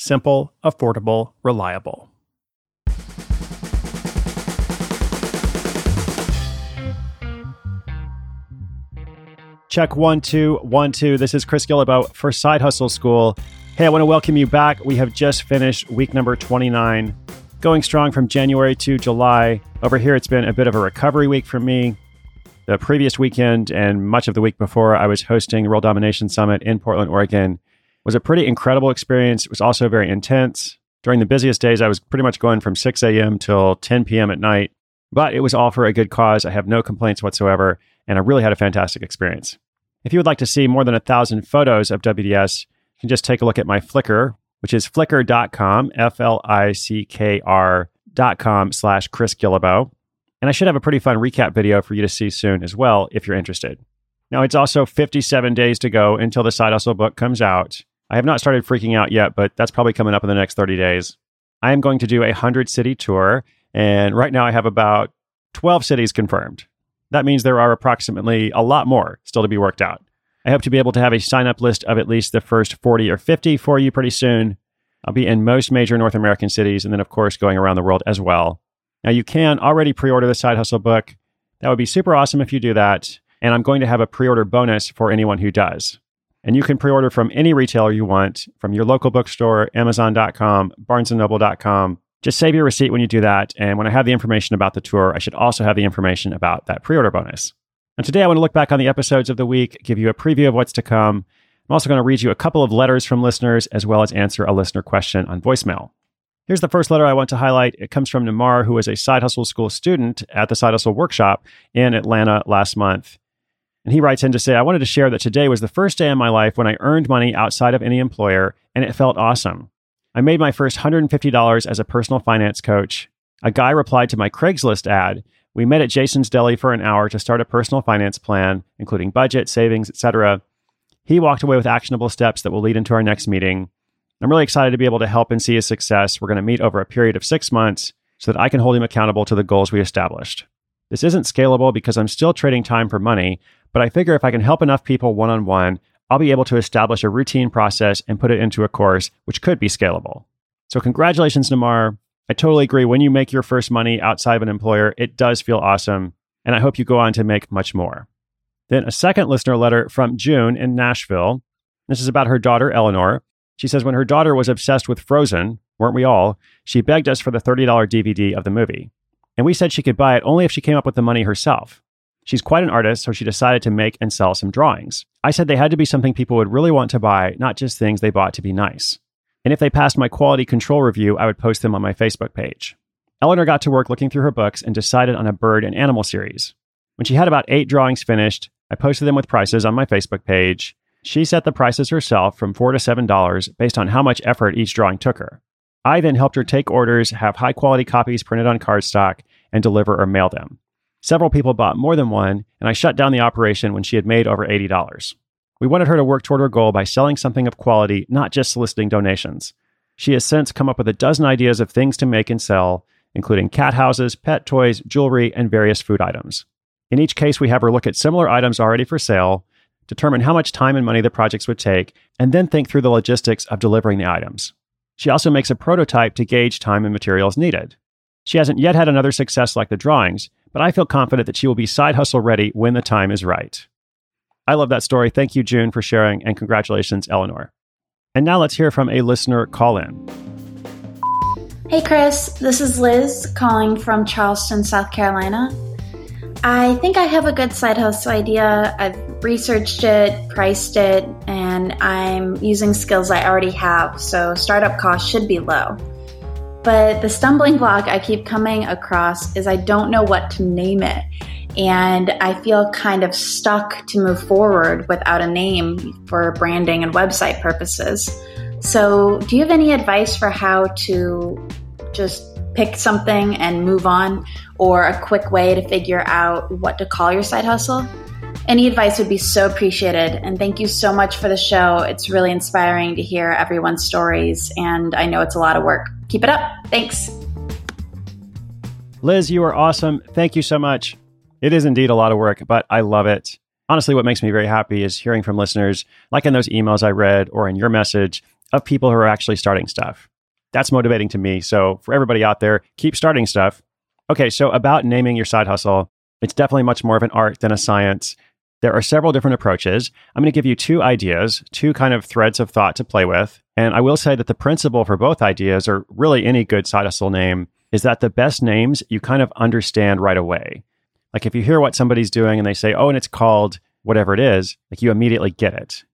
Simple, affordable, reliable. Check one, two, one, two. This is Chris Guillebeau for Side Hustle School. Hey, I want to welcome you back. We have just finished week number 29, going strong from January to July. Over here, it's been a bit of a recovery week for me. The previous weekend and much of the week before, I was hosting World Domination Summit in Portland, Oregon was a pretty incredible experience. It was also very intense. During the busiest days, I was pretty much going from 6 a.m. till 10 p.m. at night, but it was all for a good cause. I have no complaints whatsoever, and I really had a fantastic experience. If you would like to see more than a thousand photos of WDS, you can just take a look at my Flickr, which is flickr.com, F L I C K R.com slash Chris Guillebeau. And I should have a pretty fun recap video for you to see soon as well if you're interested. Now, it's also 57 days to go until the Side Hustle book comes out. I have not started freaking out yet, but that's probably coming up in the next 30 days. I am going to do a 100 city tour, and right now I have about 12 cities confirmed. That means there are approximately a lot more still to be worked out. I hope to be able to have a sign up list of at least the first 40 or 50 for you pretty soon. I'll be in most major North American cities, and then, of course, going around the world as well. Now, you can already pre order the Side Hustle book. That would be super awesome if you do that. And I'm going to have a pre order bonus for anyone who does. And you can pre order from any retailer you want, from your local bookstore, Amazon.com, BarnesandNoble.com. Just save your receipt when you do that. And when I have the information about the tour, I should also have the information about that pre order bonus. And today I want to look back on the episodes of the week, give you a preview of what's to come. I'm also going to read you a couple of letters from listeners, as well as answer a listener question on voicemail. Here's the first letter I want to highlight. It comes from Namar, who was a Side Hustle School student at the Side Hustle Workshop in Atlanta last month. And he writes in to say, I wanted to share that today was the first day in my life when I earned money outside of any employer, and it felt awesome. I made my first $150 as a personal finance coach. A guy replied to my Craigslist ad. We met at Jason's Deli for an hour to start a personal finance plan, including budget, savings, etc. He walked away with actionable steps that will lead into our next meeting. I'm really excited to be able to help and see his success. We're going to meet over a period of six months so that I can hold him accountable to the goals we established. This isn't scalable because I'm still trading time for money, but I figure if I can help enough people one on one, I'll be able to establish a routine process and put it into a course, which could be scalable. So, congratulations, Namar. I totally agree. When you make your first money outside of an employer, it does feel awesome. And I hope you go on to make much more. Then, a second listener letter from June in Nashville. This is about her daughter, Eleanor. She says, When her daughter was obsessed with Frozen, weren't we all? She begged us for the $30 DVD of the movie. And we said she could buy it only if she came up with the money herself. She's quite an artist, so she decided to make and sell some drawings. I said they had to be something people would really want to buy, not just things they bought to be nice. And if they passed my quality control review, I would post them on my Facebook page. Eleanor got to work looking through her books and decided on a bird and animal series. When she had about eight drawings finished, I posted them with prices on my Facebook page. She set the prices herself from 4 to $7 based on how much effort each drawing took her. I then helped her take orders, have high quality copies printed on cardstock, and deliver or mail them. Several people bought more than one, and I shut down the operation when she had made over $80. We wanted her to work toward her goal by selling something of quality, not just soliciting donations. She has since come up with a dozen ideas of things to make and sell, including cat houses, pet toys, jewelry, and various food items. In each case, we have her look at similar items already for sale, determine how much time and money the projects would take, and then think through the logistics of delivering the items. She also makes a prototype to gauge time and materials needed. She hasn't yet had another success like the drawings, but I feel confident that she will be side hustle ready when the time is right. I love that story. Thank you, June, for sharing, and congratulations, Eleanor. And now let's hear from a listener call in. Hey, Chris. This is Liz calling from Charleston, South Carolina. I think I have a good side hustle idea. I've researched it, priced it, and I'm using skills I already have, so startup costs should be low. But the stumbling block I keep coming across is I don't know what to name it. And I feel kind of stuck to move forward without a name for branding and website purposes. So, do you have any advice for how to just pick something and move on, or a quick way to figure out what to call your side hustle? Any advice would be so appreciated. And thank you so much for the show. It's really inspiring to hear everyone's stories, and I know it's a lot of work. Keep it up. Thanks. Liz, you are awesome. Thank you so much. It is indeed a lot of work, but I love it. Honestly, what makes me very happy is hearing from listeners, like in those emails I read or in your message, of people who are actually starting stuff. That's motivating to me. So, for everybody out there, keep starting stuff. Okay, so about naming your side hustle, it's definitely much more of an art than a science. There are several different approaches. I'm going to give you two ideas, two kind of threads of thought to play with. And I will say that the principle for both ideas, or really any good side hustle name, is that the best names you kind of understand right away. Like if you hear what somebody's doing and they say, oh, and it's called whatever it is, like you immediately get it.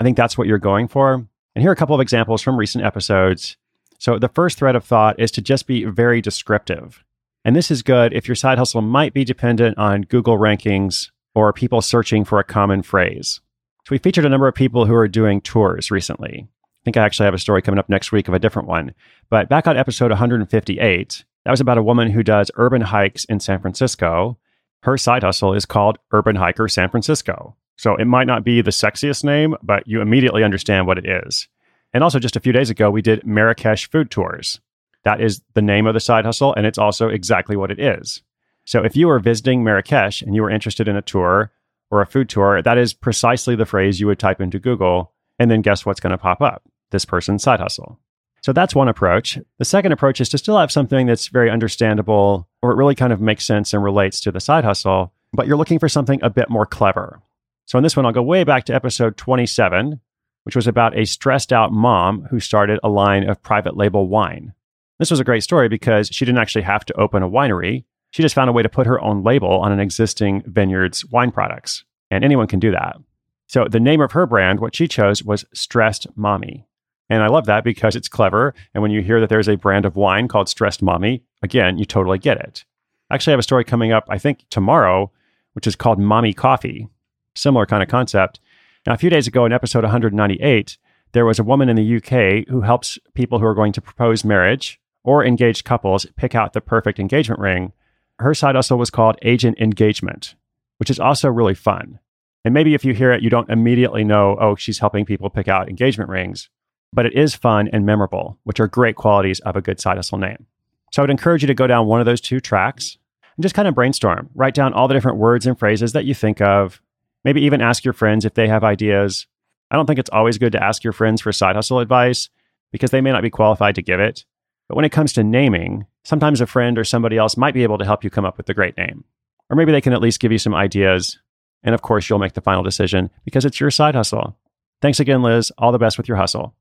I think that's what you're going for. And here are a couple of examples from recent episodes. So the first thread of thought is to just be very descriptive. And this is good if your side hustle might be dependent on Google rankings or people searching for a common phrase. So we featured a number of people who are doing tours recently. I think I actually have a story coming up next week of a different one. But back on episode 158, that was about a woman who does urban hikes in San Francisco. Her side hustle is called Urban Hiker San Francisco. So it might not be the sexiest name, but you immediately understand what it is. And also, just a few days ago, we did Marrakesh food tours. That is the name of the side hustle, and it's also exactly what it is. So if you were visiting Marrakesh and you were interested in a tour or a food tour, that is precisely the phrase you would type into Google. And then guess what's going to pop up? This person's side hustle. So that's one approach. The second approach is to still have something that's very understandable or it really kind of makes sense and relates to the side hustle, but you're looking for something a bit more clever. So in this one, I'll go way back to episode 27, which was about a stressed out mom who started a line of private label wine. This was a great story because she didn't actually have to open a winery. She just found a way to put her own label on an existing vineyard's wine products. And anyone can do that. So the name of her brand, what she chose was Stressed Mommy. And I love that because it's clever. And when you hear that there's a brand of wine called Stressed Mommy, again, you totally get it. Actually, I have a story coming up, I think tomorrow, which is called Mommy Coffee. Similar kind of concept. Now, a few days ago in episode 198, there was a woman in the UK who helps people who are going to propose marriage or engaged couples pick out the perfect engagement ring her side hustle was called Agent Engagement, which is also really fun. And maybe if you hear it, you don't immediately know, oh, she's helping people pick out engagement rings, but it is fun and memorable, which are great qualities of a good side hustle name. So I would encourage you to go down one of those two tracks and just kind of brainstorm. Write down all the different words and phrases that you think of. Maybe even ask your friends if they have ideas. I don't think it's always good to ask your friends for side hustle advice because they may not be qualified to give it. But when it comes to naming, sometimes a friend or somebody else might be able to help you come up with the great name. Or maybe they can at least give you some ideas. And of course, you'll make the final decision because it's your side hustle. Thanks again, Liz. All the best with your hustle.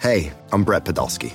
Hey, I'm Brett Podolsky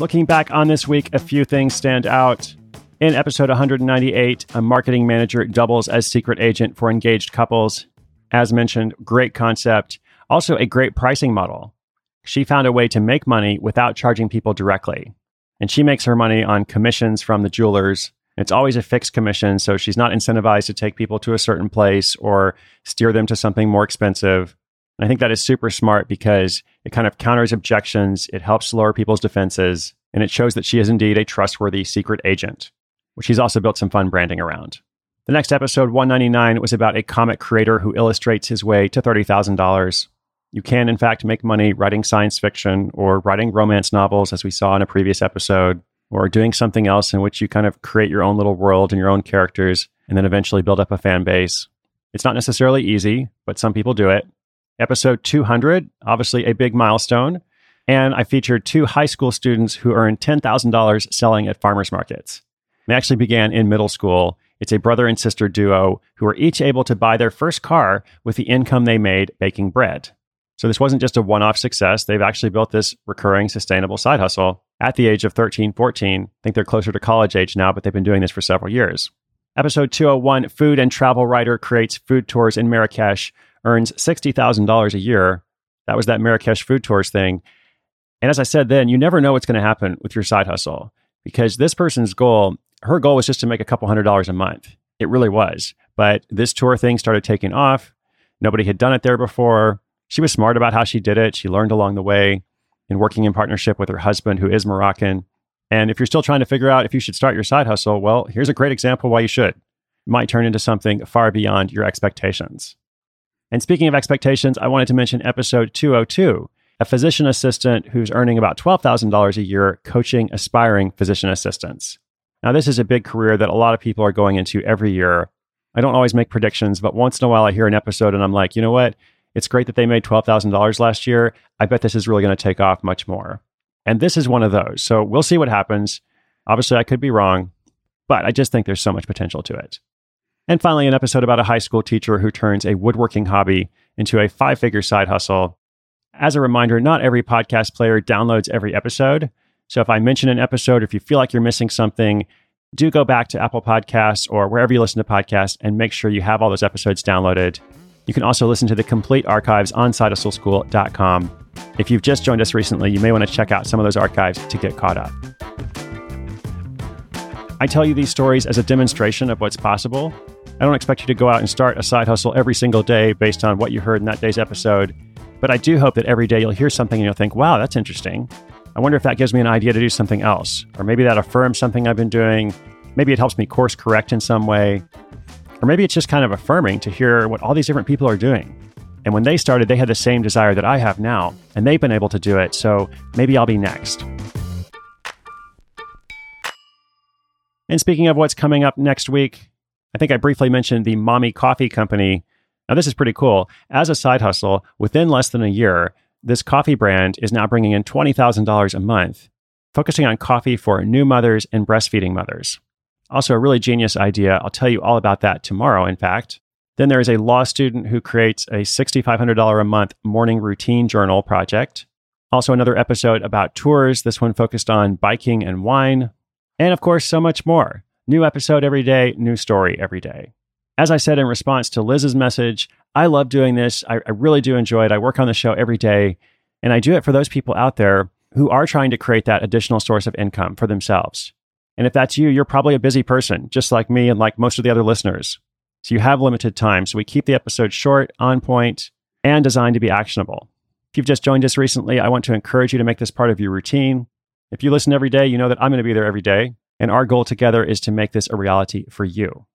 Looking back on this week, a few things stand out. In episode 198, a marketing manager doubles as secret agent for engaged couples. As mentioned, great concept. Also, a great pricing model. She found a way to make money without charging people directly. And she makes her money on commissions from the jewelers. It's always a fixed commission, so she's not incentivized to take people to a certain place or steer them to something more expensive. And I think that is super smart because it kind of counters objections, it helps lower people's defenses, and it shows that she is indeed a trustworthy secret agent, which she's also built some fun branding around. The next episode, 199, was about a comic creator who illustrates his way to $30,000. You can, in fact, make money writing science fiction or writing romance novels, as we saw in a previous episode, or doing something else in which you kind of create your own little world and your own characters and then eventually build up a fan base. It's not necessarily easy, but some people do it. Episode 200, obviously a big milestone. And I featured two high school students who earned $10,000 selling at farmers markets. They actually began in middle school. It's a brother and sister duo who were each able to buy their first car with the income they made baking bread. So this wasn't just a one off success. They've actually built this recurring, sustainable side hustle at the age of 13, 14. I think they're closer to college age now, but they've been doing this for several years. Episode 201 Food and travel writer creates food tours in Marrakesh, earns $60,000 a year. That was that Marrakesh food tours thing. And as I said then, you never know what's going to happen with your side hustle because this person's goal, her goal was just to make a couple hundred dollars a month. It really was. But this tour thing started taking off. Nobody had done it there before. She was smart about how she did it. She learned along the way in working in partnership with her husband, who is Moroccan. And if you're still trying to figure out if you should start your side hustle, well, here's a great example why you should. It might turn into something far beyond your expectations. And speaking of expectations, I wanted to mention episode 202, a physician assistant who's earning about $12,000 a year coaching aspiring physician assistants. Now, this is a big career that a lot of people are going into every year. I don't always make predictions, but once in a while I hear an episode and I'm like, you know what? It's great that they made $12,000 last year. I bet this is really going to take off much more. And this is one of those. So we'll see what happens. Obviously, I could be wrong, but I just think there's so much potential to it. And finally, an episode about a high school teacher who turns a woodworking hobby into a five figure side hustle. As a reminder, not every podcast player downloads every episode. So if I mention an episode, if you feel like you're missing something, do go back to Apple Podcasts or wherever you listen to podcasts and make sure you have all those episodes downloaded. You can also listen to the complete archives on sidehustleschool.com. If you've just joined us recently, you may want to check out some of those archives to get caught up. I tell you these stories as a demonstration of what's possible. I don't expect you to go out and start a side hustle every single day based on what you heard in that day's episode, but I do hope that every day you'll hear something and you'll think, wow, that's interesting. I wonder if that gives me an idea to do something else, or maybe that affirms something I've been doing. Maybe it helps me course correct in some way. Or maybe it's just kind of affirming to hear what all these different people are doing. And when they started, they had the same desire that I have now, and they've been able to do it. So maybe I'll be next. And speaking of what's coming up next week, I think I briefly mentioned the Mommy Coffee Company. Now, this is pretty cool. As a side hustle, within less than a year, this coffee brand is now bringing in $20,000 a month, focusing on coffee for new mothers and breastfeeding mothers. Also, a really genius idea. I'll tell you all about that tomorrow, in fact. Then there is a law student who creates a $6,500 a month morning routine journal project. Also, another episode about tours, this one focused on biking and wine. And of course, so much more. New episode every day, new story every day. As I said in response to Liz's message, I love doing this. I, I really do enjoy it. I work on the show every day. And I do it for those people out there who are trying to create that additional source of income for themselves. And if that's you, you're probably a busy person, just like me and like most of the other listeners. So you have limited time. So we keep the episode short, on point, and designed to be actionable. If you've just joined us recently, I want to encourage you to make this part of your routine. If you listen every day, you know that I'm going to be there every day. And our goal together is to make this a reality for you.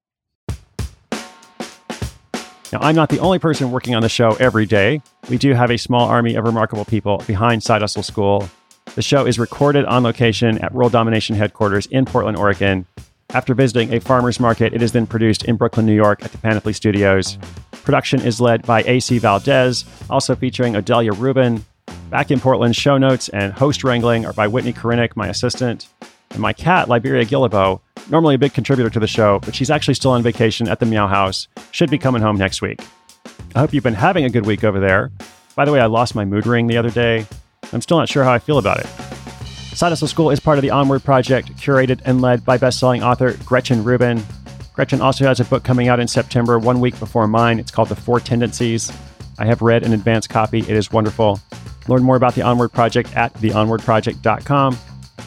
Now, I'm not the only person working on the show every day. We do have a small army of remarkable people behind Side Hustle School the show is recorded on location at World Domination headquarters in Portland, Oregon. After visiting a farmer's market, it is then produced in Brooklyn, New York at the Panoply Studios. Production is led by AC Valdez, also featuring Odelia Rubin. Back in Portland, show notes and host wrangling are by Whitney Korinek, my assistant. And my cat, Liberia Guillebeau, normally a big contributor to the show, but she's actually still on vacation at the Meow House, should be coming home next week. I hope you've been having a good week over there. By the way, I lost my mood ring the other day. I'm still not sure how I feel about it. Side Hustle School is part of the Onward Project, curated and led by best-selling author Gretchen Rubin. Gretchen also has a book coming out in September, one week before mine. It's called The Four Tendencies. I have read an advance copy. It is wonderful. Learn more about the Onward Project at theonwardproject.com.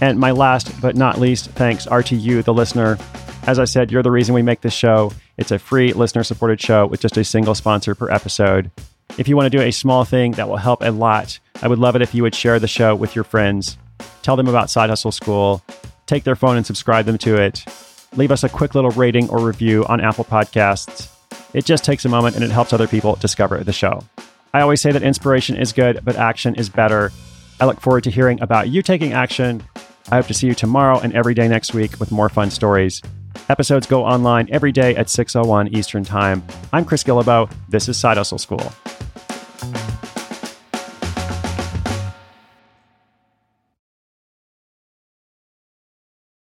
And my last but not least, thanks are to you, the listener. As I said, you're the reason we make this show. It's a free listener supported show with just a single sponsor per episode. If you want to do a small thing that will help a lot, I would love it if you would share the show with your friends. Tell them about Side Hustle School. Take their phone and subscribe them to it. Leave us a quick little rating or review on Apple Podcasts. It just takes a moment and it helps other people discover the show. I always say that inspiration is good, but action is better. I look forward to hearing about you taking action. I hope to see you tomorrow and every day next week with more fun stories. Episodes go online every day at 6:01 Eastern Time. I'm Chris Guillebeau. This is Side Hustle School.